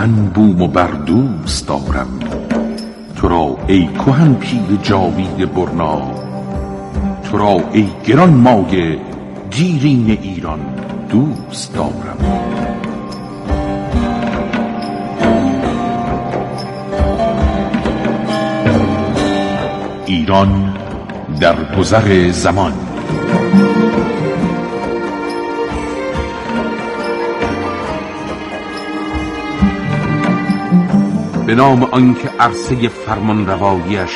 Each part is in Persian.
کهن بوم و بر دوست دارم تو را ای کهن پیر جاوید برنا. تو را ای گران مایه دیرین ایران دوست دارم ایران در گذر زمان. به نام آنکه عرصه فرمان روایش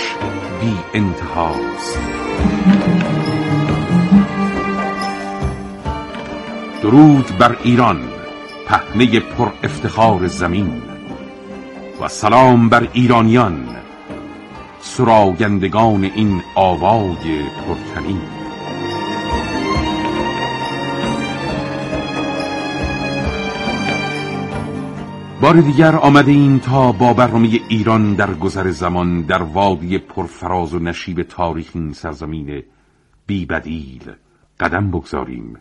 بی انتهاست. درود بر ایران پهنه پر افتخار زمین و سلام بر ایرانیان سراگندگان این آوای پرتنین بار دیگر آمده این تا با برنامه ایران در گذر زمان در وادی پرفراز و نشیب تاریخ این سرزمین بی بدیل قدم بگذاریم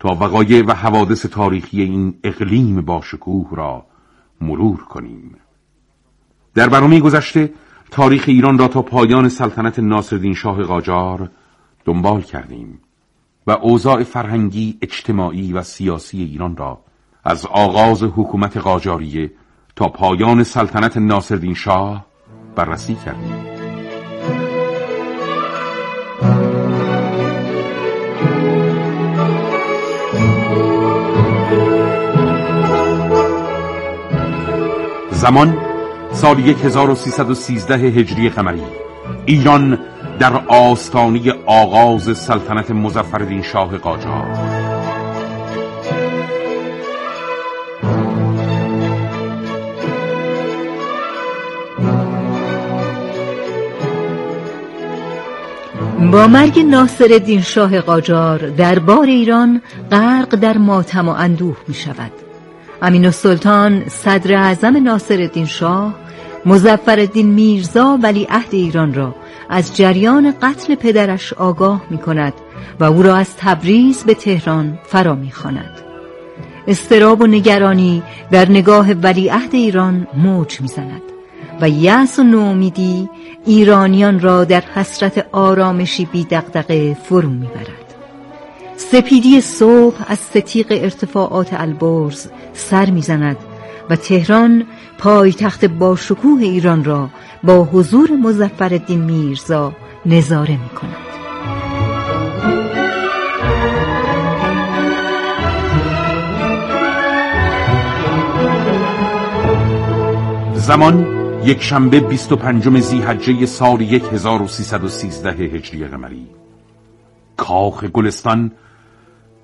تا وقایع و حوادث تاریخی این اقلیم با شکوه را مرور کنیم. در برنامه گذشته تاریخ ایران را تا پایان سلطنت ناصرالدین شاه قاجار دنبال کردیم و اوضاع فرهنگی، اجتماعی و سیاسی ایران را از آغاز حکومت قاجاریه تا پایان سلطنت ناصرالدین شاه بررسی کردیم. زمان سال 1313 هجری قمری ایران در آستانه آغاز سلطنت مزفردین شاه قاجار با مرگ ناصر شاه قاجار دربار ایران غرق در ماتم و اندوه می شود امین السلطان صدر اعظم ناصر شاه مزفر میرزا ولی عهد ایران را از جریان قتل پدرش آگاه می کند و او را از تبریز به تهران فرا می خاند. استراب و نگرانی در نگاه ولی عهد ایران موج می زند و یأس و نومیدی ایرانیان را در حسرت آرامشی بی دقدقه فرو می‌برد سپیدی صبح از ستیق ارتفاعات البرز سر می‌زند و تهران پایتخت با شکوه ایران را با حضور مزفر میرزا نظاره می کند. زمان یک شنبه 25 زیحجه سال 1313 هجری قمری. کاخ گلستان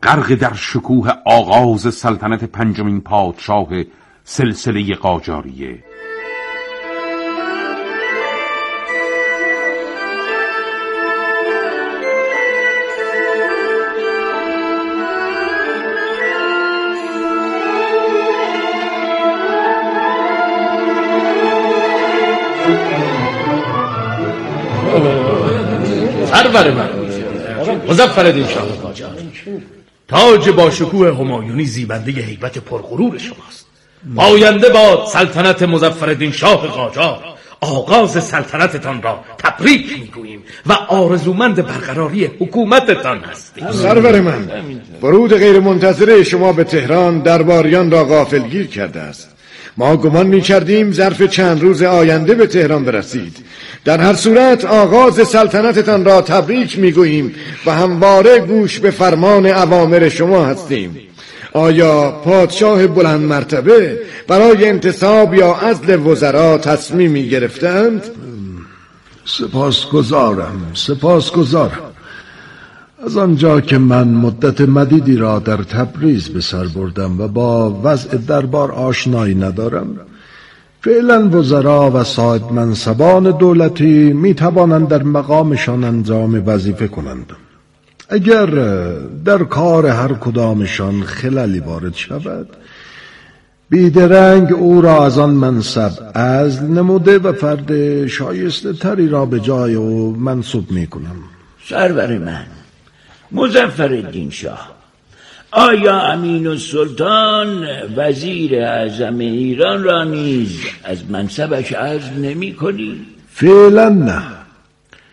غرق در شکوه آغاز سلطنت پنجمین پادشاه سلسله قاجاریه. سرور من. مزفر دین شاه. قاجار تاج با شکوه همایونی زیبنده هیبت پرغرور شماست. پاینده با سلطنت مزفردین شاه قاجار آغاز سلطنتتان را تبریک می‌گوییم و آرزومند برقراری حکومتتان هستیم. سرور من فرود غیر منتظره شما به تهران درباریان را غافلگیر کرده است. ما گمان می کردیم ظرف چند روز آینده به تهران برسید. در هر صورت آغاز سلطنتتان را تبریک می گوییم و همواره گوش به فرمان اوامر شما هستیم آیا پادشاه بلند مرتبه برای انتصاب یا عزل وزرا تصمیمی گرفتند؟ سپاسگزارم سپاسگزارم از آنجا که من مدت مدیدی را در تبریز به سر بردم و با وضع دربار آشنایی ندارم فعلا وزرا و صاحب منصبان دولتی می توانند در مقامشان انجام وظیفه کنند. اگر در کار هر کدامشان خلالی وارد شود بیدرنگ او را از آن منصب از نموده و فرد شایسته تری را به جای او منصوب می کنم سرور من مزفر الدین شاه آیا امین السلطان وزیر اعظم ایران را نیز از منصبش عزل نمی کنی؟ فعلا نه.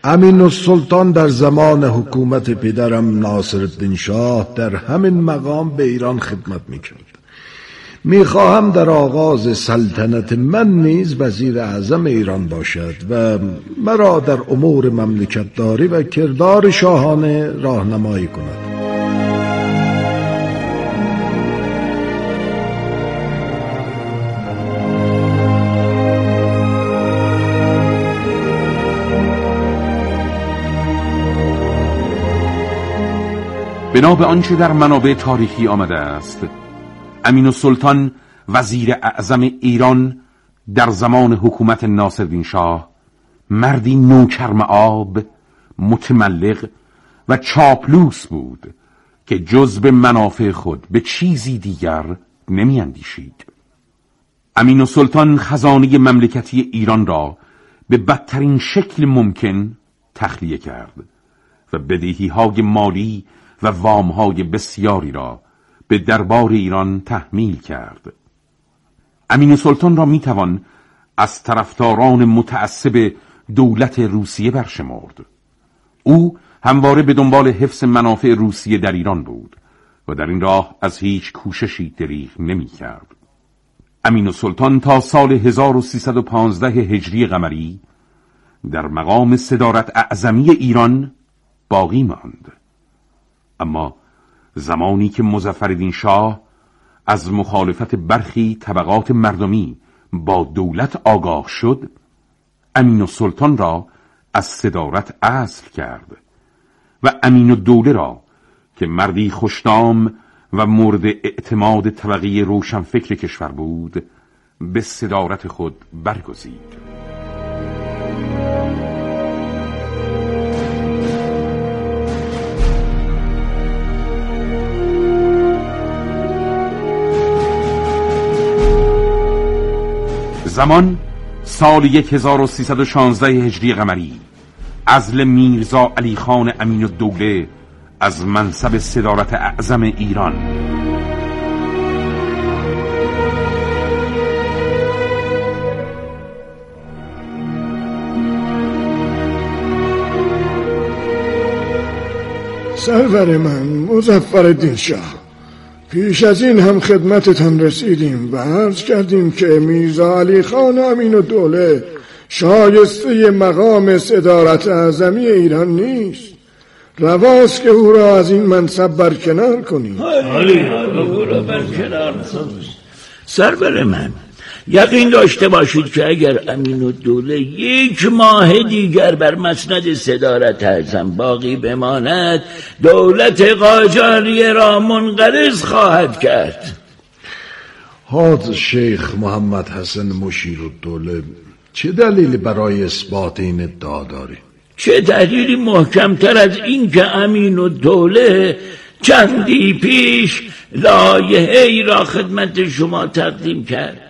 امین السلطان در زمان حکومت پدرم ناصر الدین شاه در همین مقام به ایران خدمت می‌کرد می‌خواهم در آغاز سلطنت من نیز وزیر اعظم ایران باشد و مرا در امور مملکت داری و کردار شاهانه راهنمایی کند. بنا به آنچه در منابع تاریخی آمده است امین السلطان وزیر اعظم ایران در زمان حکومت ناصرالدین شاه مردی نوکرم آب متملق و چاپلوس بود که جز به منافع خود به چیزی دیگر نمی اندیشید. امین السلطان خزانه مملکتی ایران را به بدترین شکل ممکن تخلیه کرد و بدهی های مالی و وام های بسیاری را به دربار ایران تحمیل کرد. امین سلطان را می‌توان از طرفداران متعصب دولت روسیه برشمرد. او همواره به دنبال حفظ منافع روسیه در ایران بود و در این راه از هیچ کوششی دریغ نمی کرد. امین سلطان تا سال 1315 هجری قمری در مقام صدارت اعظمی ایران باقی ماند. اما زمانی که مزفردین شاه از مخالفت برخی طبقات مردمی با دولت آگاه شد امین سلطان را از صدارت اصل کرد و امین دوله را که مردی خوشنام و مورد اعتماد طبقه روشنفکر کشور بود به صدارت خود برگزید. زمان سال 1316 هجری قمری ازل میرزا علی خان امین الدوله از منصب صدارت اعظم ایران. سرور من مزفر شاه پیش از این هم خدمتتان رسیدیم و عرض کردیم که میرزا علی خان امین و دوله شایسته مقام صدارت اعظمی ایران نیست رواست که او را از این منصب برکنار کنیم سربر من یقین داشته باشید که اگر امین و دوله یک ماه دیگر بر مسند صدارت اعظم باقی بماند دولت قاجاریه را منقرض خواهد کرد حاضر شیخ محمد حسن مشیر و دوله چه دلیلی برای اثبات این ادعا داری؟ چه دلیلی محکمتر از این که امین و دوله چندی پیش لایه ای را خدمت شما تقدیم کرد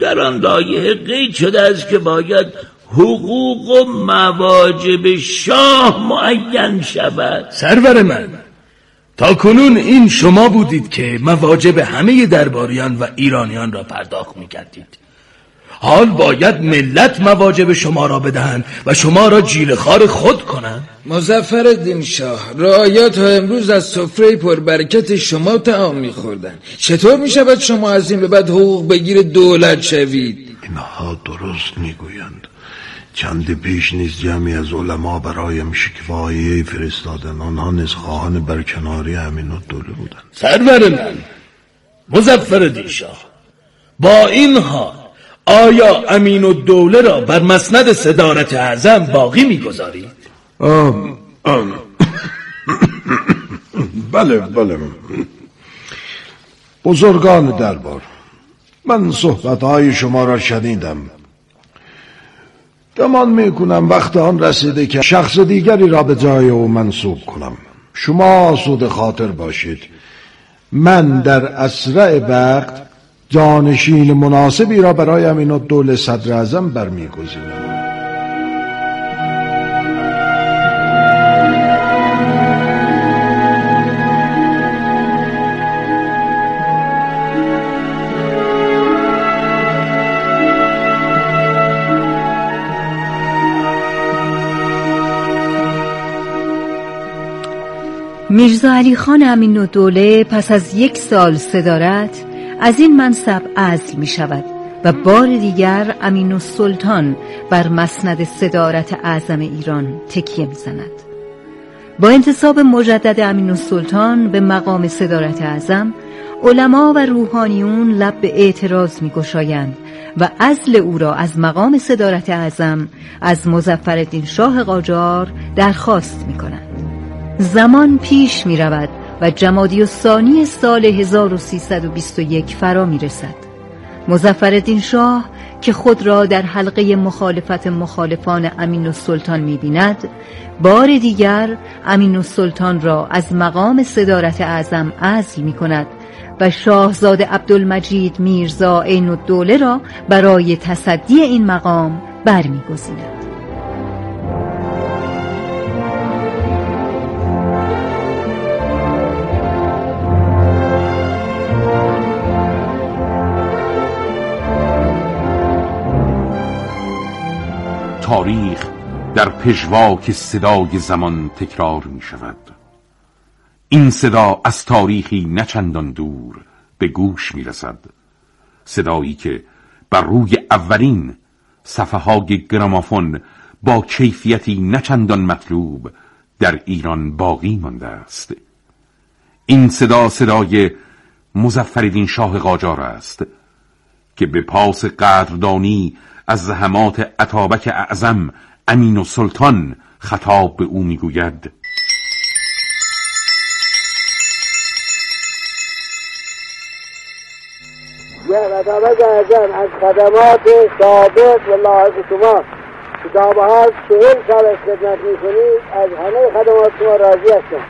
در آن لایه قید شده است که باید حقوق و مواجب شاه معین شود. سرور من تا کنون این شما بودید که مواجب همه درباریان و ایرانیان را پرداخت می‌کردید. حال باید ملت مواجب شما را بدهند و شما را جیل خار خود کنند. مزفر دین شاه رعایا تا امروز از سفره پربرکت شما تعام میخوردن. چطور می‌شود شما از این به بعد حقوق بگیر دولت شوید؟ اینها درست می‌گویند. چند پیش نیز جمعی از علما برایم شکوایی فرستادن آنها نیز خواهان برکناری امین دوله بودند. سرور من مزفر دین شاه با این حال آیا امین و دوله را بر مسند صدارت اعظم باقی می‌گذارید؟ بله بله. بزرگان دربار من صحبتهای شما را شنیدم. گمان می‌کنم وقت آن رسیده که شخص دیگری را به جای او منصوب کنم. شما سود خاطر باشید. من در اسرع وقت جانشین مناسبی را برای امین الدوله صدر اعظم برمیگزینم. میرزا علی خان امین و دوله پس از یک سال صدارت از این منصب عزل می شود و بار دیگر امین و سلطان بر مسند صدارت اعظم ایران تکیه می زند. با انتصاب مجدد امین و سلطان به مقام صدارت اعظم علما و روحانیون لب به اعتراض می گشایند و ازل او را از مقام صدارت اعظم از مزفردین شاه قاجار درخواست می کنند. زمان پیش می رود و جمادی و ثانی سال 1321 فرا می رسد مزفردین شاه که خود را در حلقه مخالفت مخالفان امین و سلطان می بیند بار دیگر امین و سلطان را از مقام صدارت اعظم عزل می کند و شاهزاده عبدالمجید میرزا عین الدوله را برای تصدی این مقام برمیگزیند. تاریخ در پژواک صدای زمان تکرار می شود این صدا از تاریخی نچندان دور به گوش می رسد صدایی که بر روی اولین صفحه های گرامافون با کیفیتی نچندان مطلوب در ایران باقی مانده است. این صدا صدای مزفردین شاه قاجار است که به پاس قدردانی از زحمات عطابک اعظم امین و سلطان خطاب به او می‌گوید. عطابک اعظم از خدمات سابق و لاحق شما کتاب ها چهل سال از خدمت می‌کنید از همه خدمات شما راضی هستم.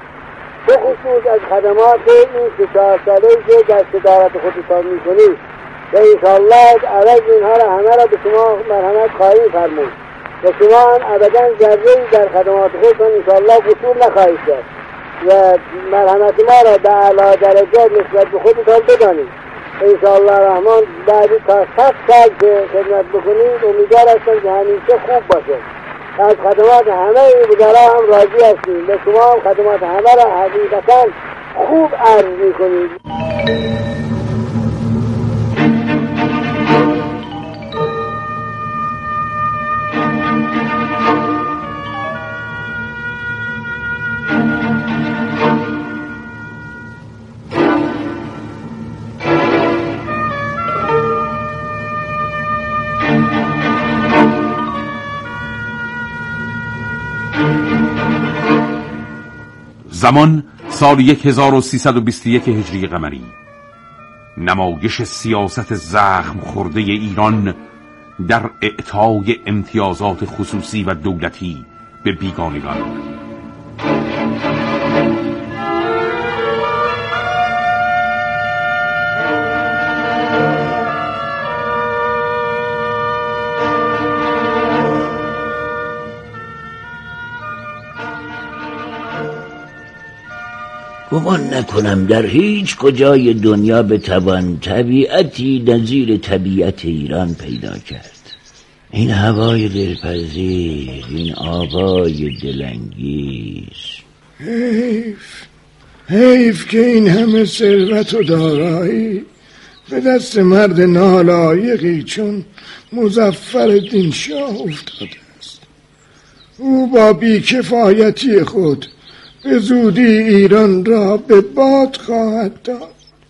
به خصوص از خدمات این سه ساله که در صدارت خودتان می‌کنید. و انشاءالله عوض اینها را همه را به شما مرحمت خواهی فرمود. و شما هم ابدا ذره در خدمات خودتان انشاءالله قصور نخواهید کرد و مرحمت ما را به اعلی درجات نسبت به خودتان بدانید. انشاءالله رحمان بعدی تا صد سال که خدمت بکنید امیدوار هستم که همیشه خوب باشه. از خدمات همه این بزرا هم راضی هستیم. به شما هم خدمات همه را حقیقتا خوب عرض می‌کنید. زمان سال 1321 هجری قمری. نمایش سیاست زخم خورده ایران در اعطای امتیازات خصوصی و دولتی به بیگانگان. گمان نکنم در هیچ کجای دنیا به توان طبیعتی نظیر طبیعت ایران پیدا کرد. این هوای دلپذیر این آبای دلانگیز. حیف حیف که این همه ثروت و دارایی به دست مرد نالایقی چون مزفر دین شاه افتاده است. او با بیکفایتی خود به زودی ایران را به باد خواهد داد.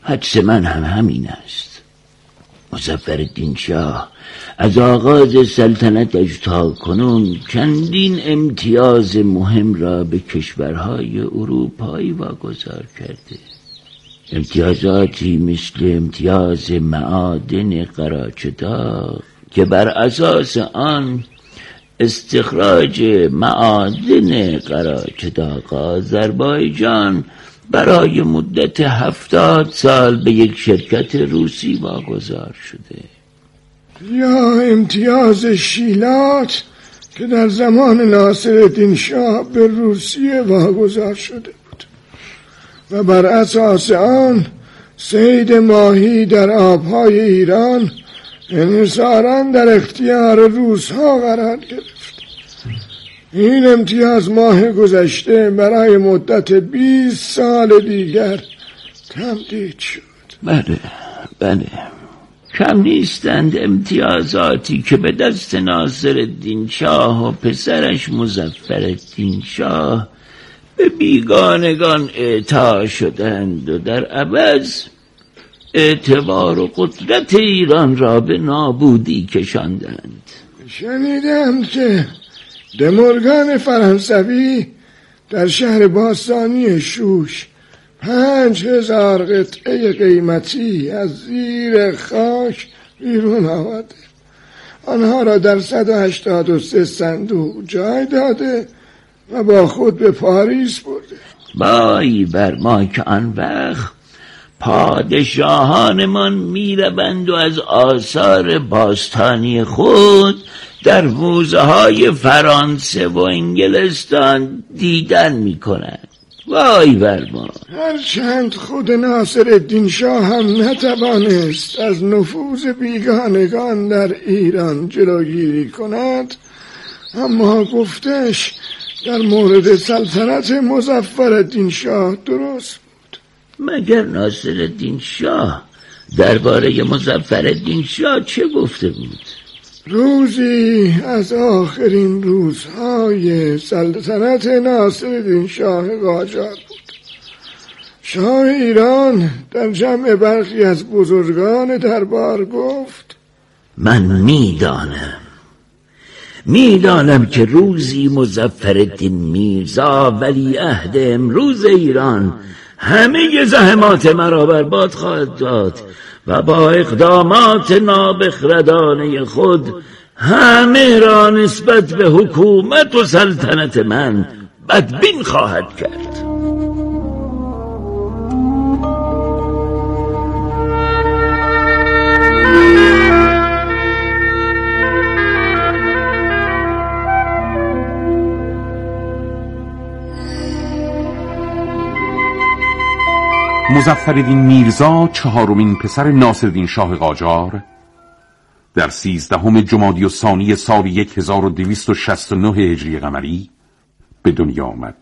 حدس من هم همین است. مزفر دین شاه از آغاز سلطنتش تا کنون چندین امتیاز مهم را به کشورهای اروپایی واگذار کرده. امتیازاتی مثل امتیاز معادن قراچدار که بر اساس آن استخراج معادن قراچداغ آذربایجان برای مدت هفتاد سال به یک شرکت روسی واگذار شده. یا امتیاز شیلات که در زمان ناصر شاه به روسیه واگذار شده بود. و بر اساس آن سید ماهی در آبهای ایران انصارا در اختیار روس ها قرار گرفت. این امتیاز ماه گذشته برای مدت 20 سال دیگر تمدید شد. بله بله. کم نیستند امتیازاتی که به دست ناصر شاه و پسرش مزفر شاه به بیگانگان اعطا شدند و در عوض اعتبار و قدرت ایران را به نابودی کشاندند. شنیدم که دمرگان فرانسوی در شهر باستانی شوش پنج هزار قطعه قیمتی از زیر خاک بیرون آورده. آنها را در صد و هشتاد و سه صندوق جای داده و با خود به پاریس برده. بایی بر ما که آن وقت پادشاهانمان می‌روند و از آثار باستانی خود در موزه های فرانسه و انگلستان دیدن می‌کنند. وای بر ما هرچند خود ناصر الدین شاه هم نتوانست از نفوذ بیگانگان در ایران جلوگیری کند اما گفتش در مورد سلطنت مزفر الدین شاه درست مگر ناصر الدین شاه درباره مزفر الدین شاه چه گفته بود؟ روزی از آخرین روزهای سلطنت ناصر الدین شاه قاجار بود. شاه ایران در جمع برخی از بزرگان دربار گفت من می‌دانم. می‌دانم که روزی مزفر الدین میرزا ولی عهد امروز ایران همه زحمات مرا برباد خواهد داد و با اقدامات نابخردانه خود همه را نسبت به حکومت و سلطنت من بدبین خواهد کرد. مزفردین میرزا چهارمین پسر ناصرالدین شاه قاجار. در سیزدهم جمادی و ثانی سال 1269 هجری قمری به دنیا آمد.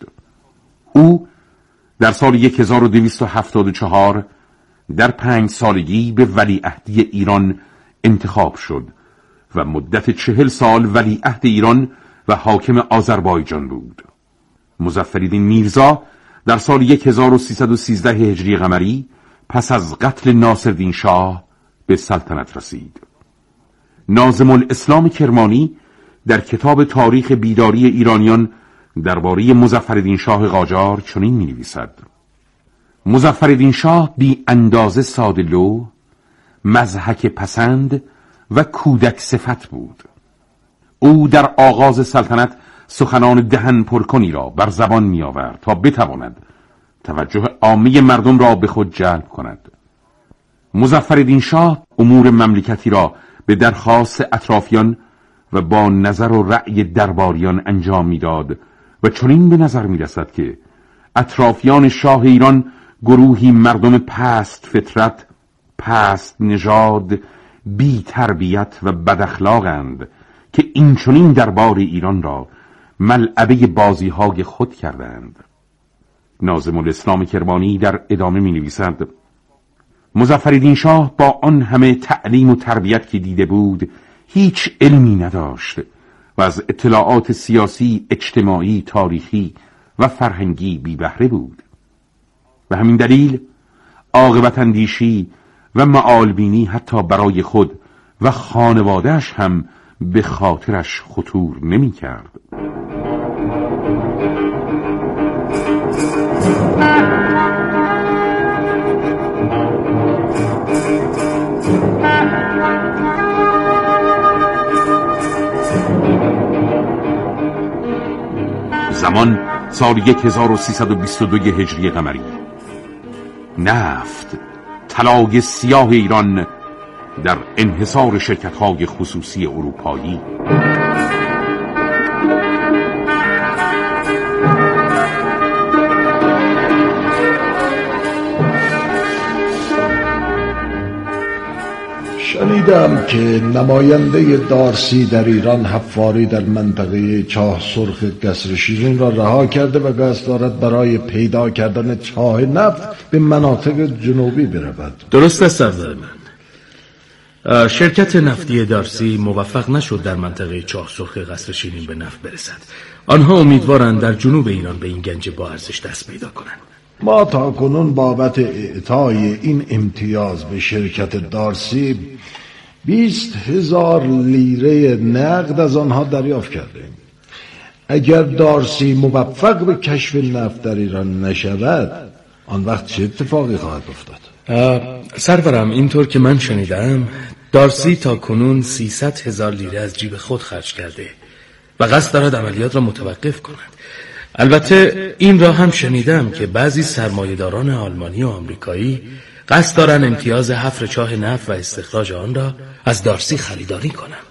او در سال 1274 در پنج سالگی به ولیعهدی ایران انتخاب شد و مدت چهل سال ولیعهد ایران و حاکم آذربایجان بود. مزفردین میرزا در سال 1313 هجری قمری پس از قتل ناصرالدین شاه به سلطنت رسید. نازم الاسلام کرمانی در کتاب تاریخ بیداری ایرانیان درباره مظفرالدین شاه قاجار چنین می نویسد شاه بی اندازه سادلو مزحک پسند و کودک صفت بود. او در آغاز سلطنت سخنان دهن پرکنی را بر زبان می آورد تا بتواند توجه عامه مردم را به خود جلب کند. مزفردین شاه امور مملکتی را به درخواست اطرافیان و با نظر و رأی درباریان انجام می‌داد و چنین به نظر می رسد که اطرافیان شاه ایران گروهی مردم پست فطرت پست نژاد بی تربیت و بداخلاقند که این چنین دربار ایران را ملعبه بازی های خود کردند نازم الاسلام کرمانی در ادامه می نویسد مزفردین شاه با آن همه تعلیم و تربیت که دیده بود هیچ علمی نداشت و از اطلاعات سیاسی، اجتماعی، تاریخی و فرهنگی بی بهره بود و همین دلیل عاقبت اندیشی و معالبینی حتی برای خود و خانوادهش هم به خاطرش خطور نمی کرد. زمان سال 1322 هجری قمری. نفت طلای سیاه ایران در انحصار شرکت های خصوصی اروپایی. شنیدم که نماینده دارسی در ایران حفاری در منطقه چاه سرخ قصر شیرین را رها کرده و قصد دارد برای پیدا کردن چاه نفت به مناطق جنوبی برود. درست است سردار من. شرکت نفتی دارسی موفق نشد در منطقه چاه سرخ قصر شیرین به نفت برسد. آنها امیدوارند در جنوب ایران به این گنج با ارزش دست پیدا کنند. ما تا کنون بابت اعطای این امتیاز به شرکت دارسی بیست هزار لیره نقد از آنها دریافت کردیم اگر دارسی موفق به کشف نفت در ایران نشود آن وقت چه اتفاقی خواهد افتاد؟ سرورم اینطور که من شنیدم دارسی تا کنون سیصد هزار لیره از جیب خود خرج کرده و قصد دارد عملیات را متوقف کند. البته این را هم شنیدم که بعضی سرمایهداران آلمانی و آمریکایی قصد دارن امتیاز حفر چاه نفت و استخراج آن را از دارسی خریداری کنند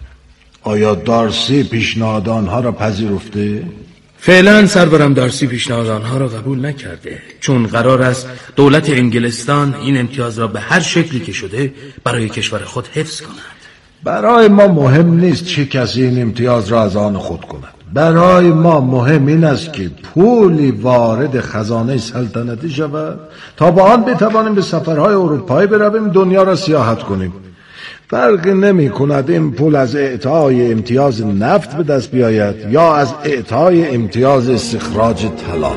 آیا دارسی پیشنهاد آنها را پذیرفته؟ فعلا سرورم دارسی پیشنهاد آنها را قبول نکرده چون قرار است دولت انگلستان این امتیاز را به هر شکلی که شده برای کشور خود حفظ کند. برای ما مهم نیست چه کسی این امتیاز را از آن خود کند. برای ما مهم این است که پولی وارد خزانه سلطنتی شود تا با آن بتوانیم به سفرهای اروپایی برویم دنیا را سیاحت کنیم. فرقی نمی کند این پول از اعطای امتیاز نفت به دست بیاید یا از اعطای امتیاز استخراج طلا.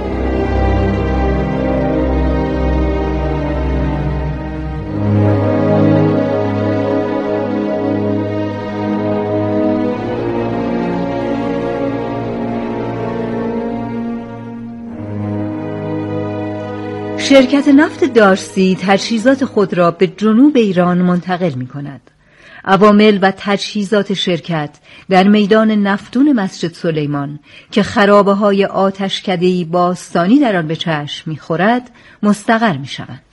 شرکت نفت دارسی تجهیزات خود را به جنوب ایران منتقل می کند. عوامل و تجهیزات شرکت در میدان نفتون مسجد سلیمان که خرابه های آتشکدهی باستانی در آن به چشم می‌خورد مستقر می شوند.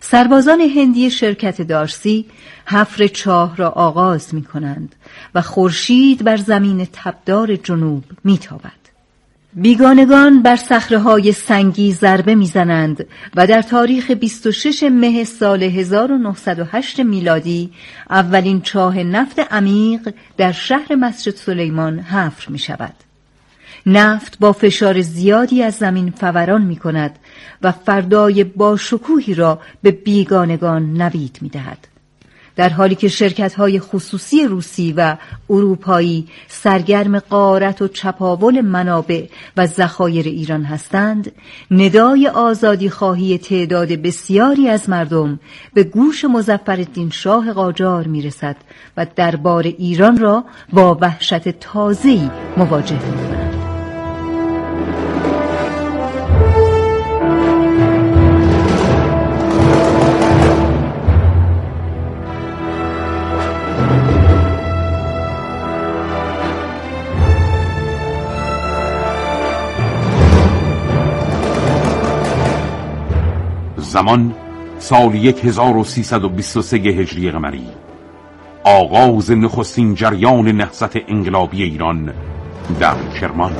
سربازان هندی شرکت دارسی حفر چاه را آغاز می کنند و خورشید بر زمین تبدار جنوب می تابد. بیگانگان بر های سنگی ضربه می‌زنند و در تاریخ 26 مه سال 1908 میلادی اولین چاه نفت عمیق در شهر مسجد سلیمان حفر می شود. نفت با فشار زیادی از زمین فوران می کند و فردای باشکوهی را به بیگانگان نوید می دهد. در حالی که شرکت های خصوصی روسی و اروپایی سرگرم قارت و چپاول منابع و ذخایر ایران هستند ندای آزادی خواهی تعداد بسیاری از مردم به گوش مزفر شاه قاجار می‌رسد و دربار ایران را با وحشت تازه‌ای مواجه می زمان سال 1323 هجری قمری. آغاز نخستین جریان نهضت انقلابی ایران در کرمان.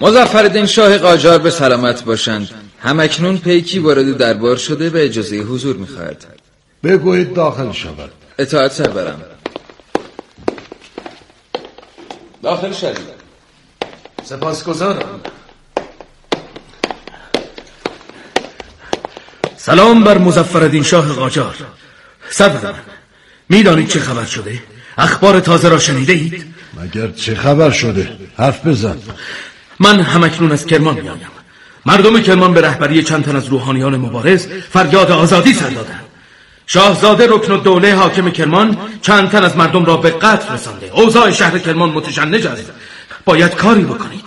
مزفردین شاه قاجار به سلامت باشند. همکنون پیکی وارد دربار شده و اجازه حضور می‌خواهد. بگویید داخل شود. اطاعت سربرم. داخل شدید سپاسگزارم. سلام بر مزفردین شاه قاجار. سرورم می‌دانید چه خبر شده؟ اخبار تازه را شنیده اید؟ مگر چه خبر شده؟ حرف بزن. من همکنون از کرمان میآیم. مردم کرمان به رهبری چند تن از روحانیان مبارز فریاد آزادی سر دادند. شاهزاده رکن دوله حاکم کرمان چند تن از مردم را به قتل رسانده. اوضاع شهر کرمان متشنج است. باید کاری بکنید.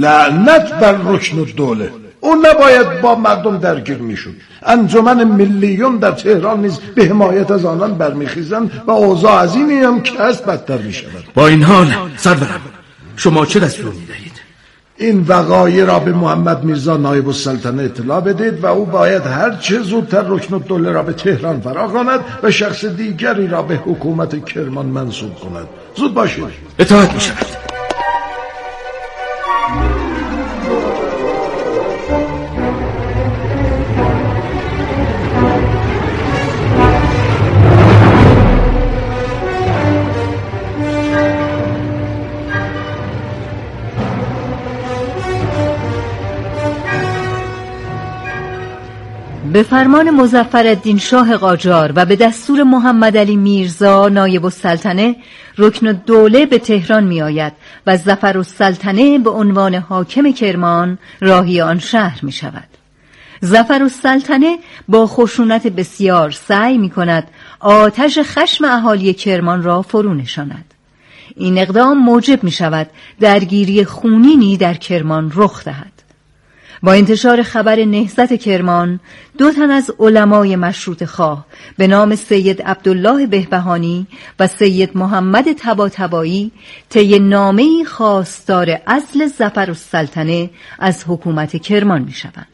لعنت بر رکن دوله او نباید با مردم درگیر می‌شد. انجمن ملیون در تهران نیز به حمایت از آنان برمیخیزند و اوضاع از اینی هم که هست بدتر می‌شود. با این حال سرورم شما چه دستور می‌دهید؟ این وقایع را به محمد میرزا نایب السلطنه اطلاع بدید و او باید هر چه زودتر رکن الدوله را به تهران فراخواند و شخص دیگری را به حکومت کرمان منصوب کند. زود باشید. اطاعت می به فرمان مزفر شاه قاجار و به دستور محمد علی میرزا نایب السلطنه رکن الدوله به تهران می آید و زفر السلطنه به عنوان حاکم کرمان راهی آن شهر می شود. زفر السلطنه با خشونت بسیار سعی می کند آتش خشم اهالی کرمان را فرو نشاند. این اقدام موجب می شود درگیری خونینی در کرمان رخ دهد. با انتشار خبر نهزت کرمان دو تن از علمای مشروط خواه به نام سید عبدالله بهبهانی و سید محمد تباتبایی طی نامه خواستار اصل زفر السلطنه از حکومت کرمان می شوند.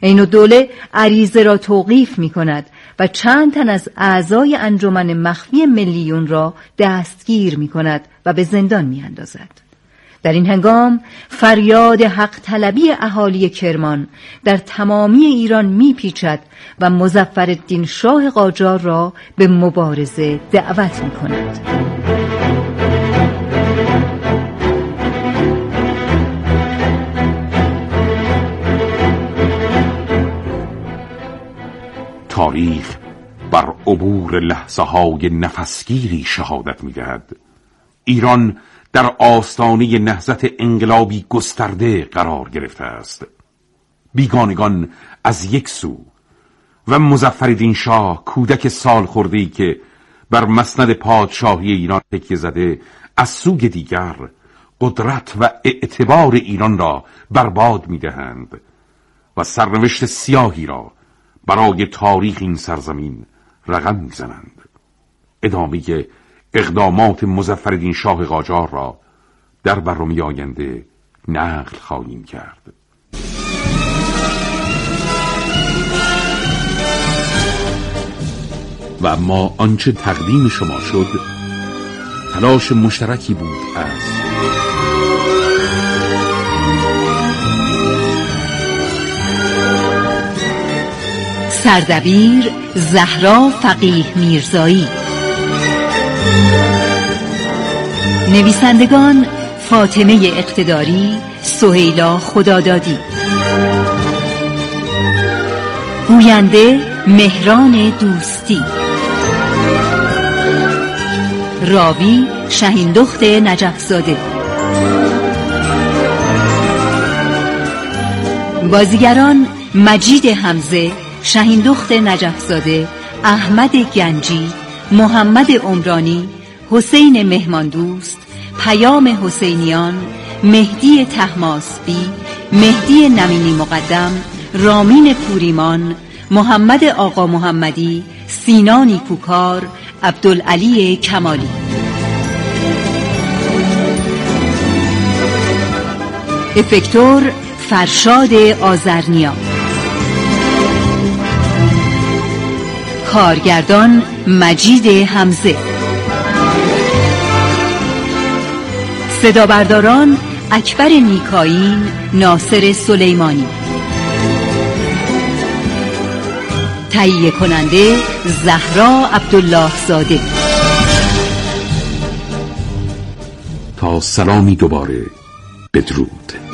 این دوله عریضه را توقیف می کند و چند تن از اعضای انجمن مخفی میلیون را دستگیر می کند و به زندان می اندازد. در این هنگام فریاد حق طلبی اهالی کرمان در تمامی ایران میپیچد و مزفر الدین شاه قاجار را به مبارزه دعوت می کند. تاریخ بر عبور لحظه های نفسگیری شهادت می دهد. ایران در آستانه نهزت انقلابی گسترده قرار گرفته است. بیگانگان از یک سو و مزفردین شاه کودک سال خورده که بر مسند پادشاهی ایران تکیه زده از سوی دیگر قدرت و اعتبار ایران را برباد می‌دهند و سرنوشت سیاهی را برای تاریخ این سرزمین رقم می‌زنند. ادامه اقدامات مزفردین شاه قاجار را در برنامه آینده نقل خواهیم کرد. و ما آنچه تقدیم شما شد تلاش مشترکی بود از سردبیر زهرا فقیه میرزایی نویسندگان فاطمه اقتداری سهیلا خدادادی. گوینده مهران دوستی. راوی شهیندخت نجفزاده. بازیگران مجید حمزه شهیندخت نجفزاده احمد گنجی محمد عمرانی حسین مهماندوست پیام حسینیان مهدی تحماسبی مهدی نمینی مقدم رامین پوریمان محمد آقا محمدی سینانی کوکار عبدالعلی کمالی. افکتور فرشاد آزرنیا کارگردان مجید حمزه. صدا برداران اکبر نیکاین ناصر سلیمانی. تهیه کننده زهرا عبدالله زاده تا سلامی دوباره بدرود.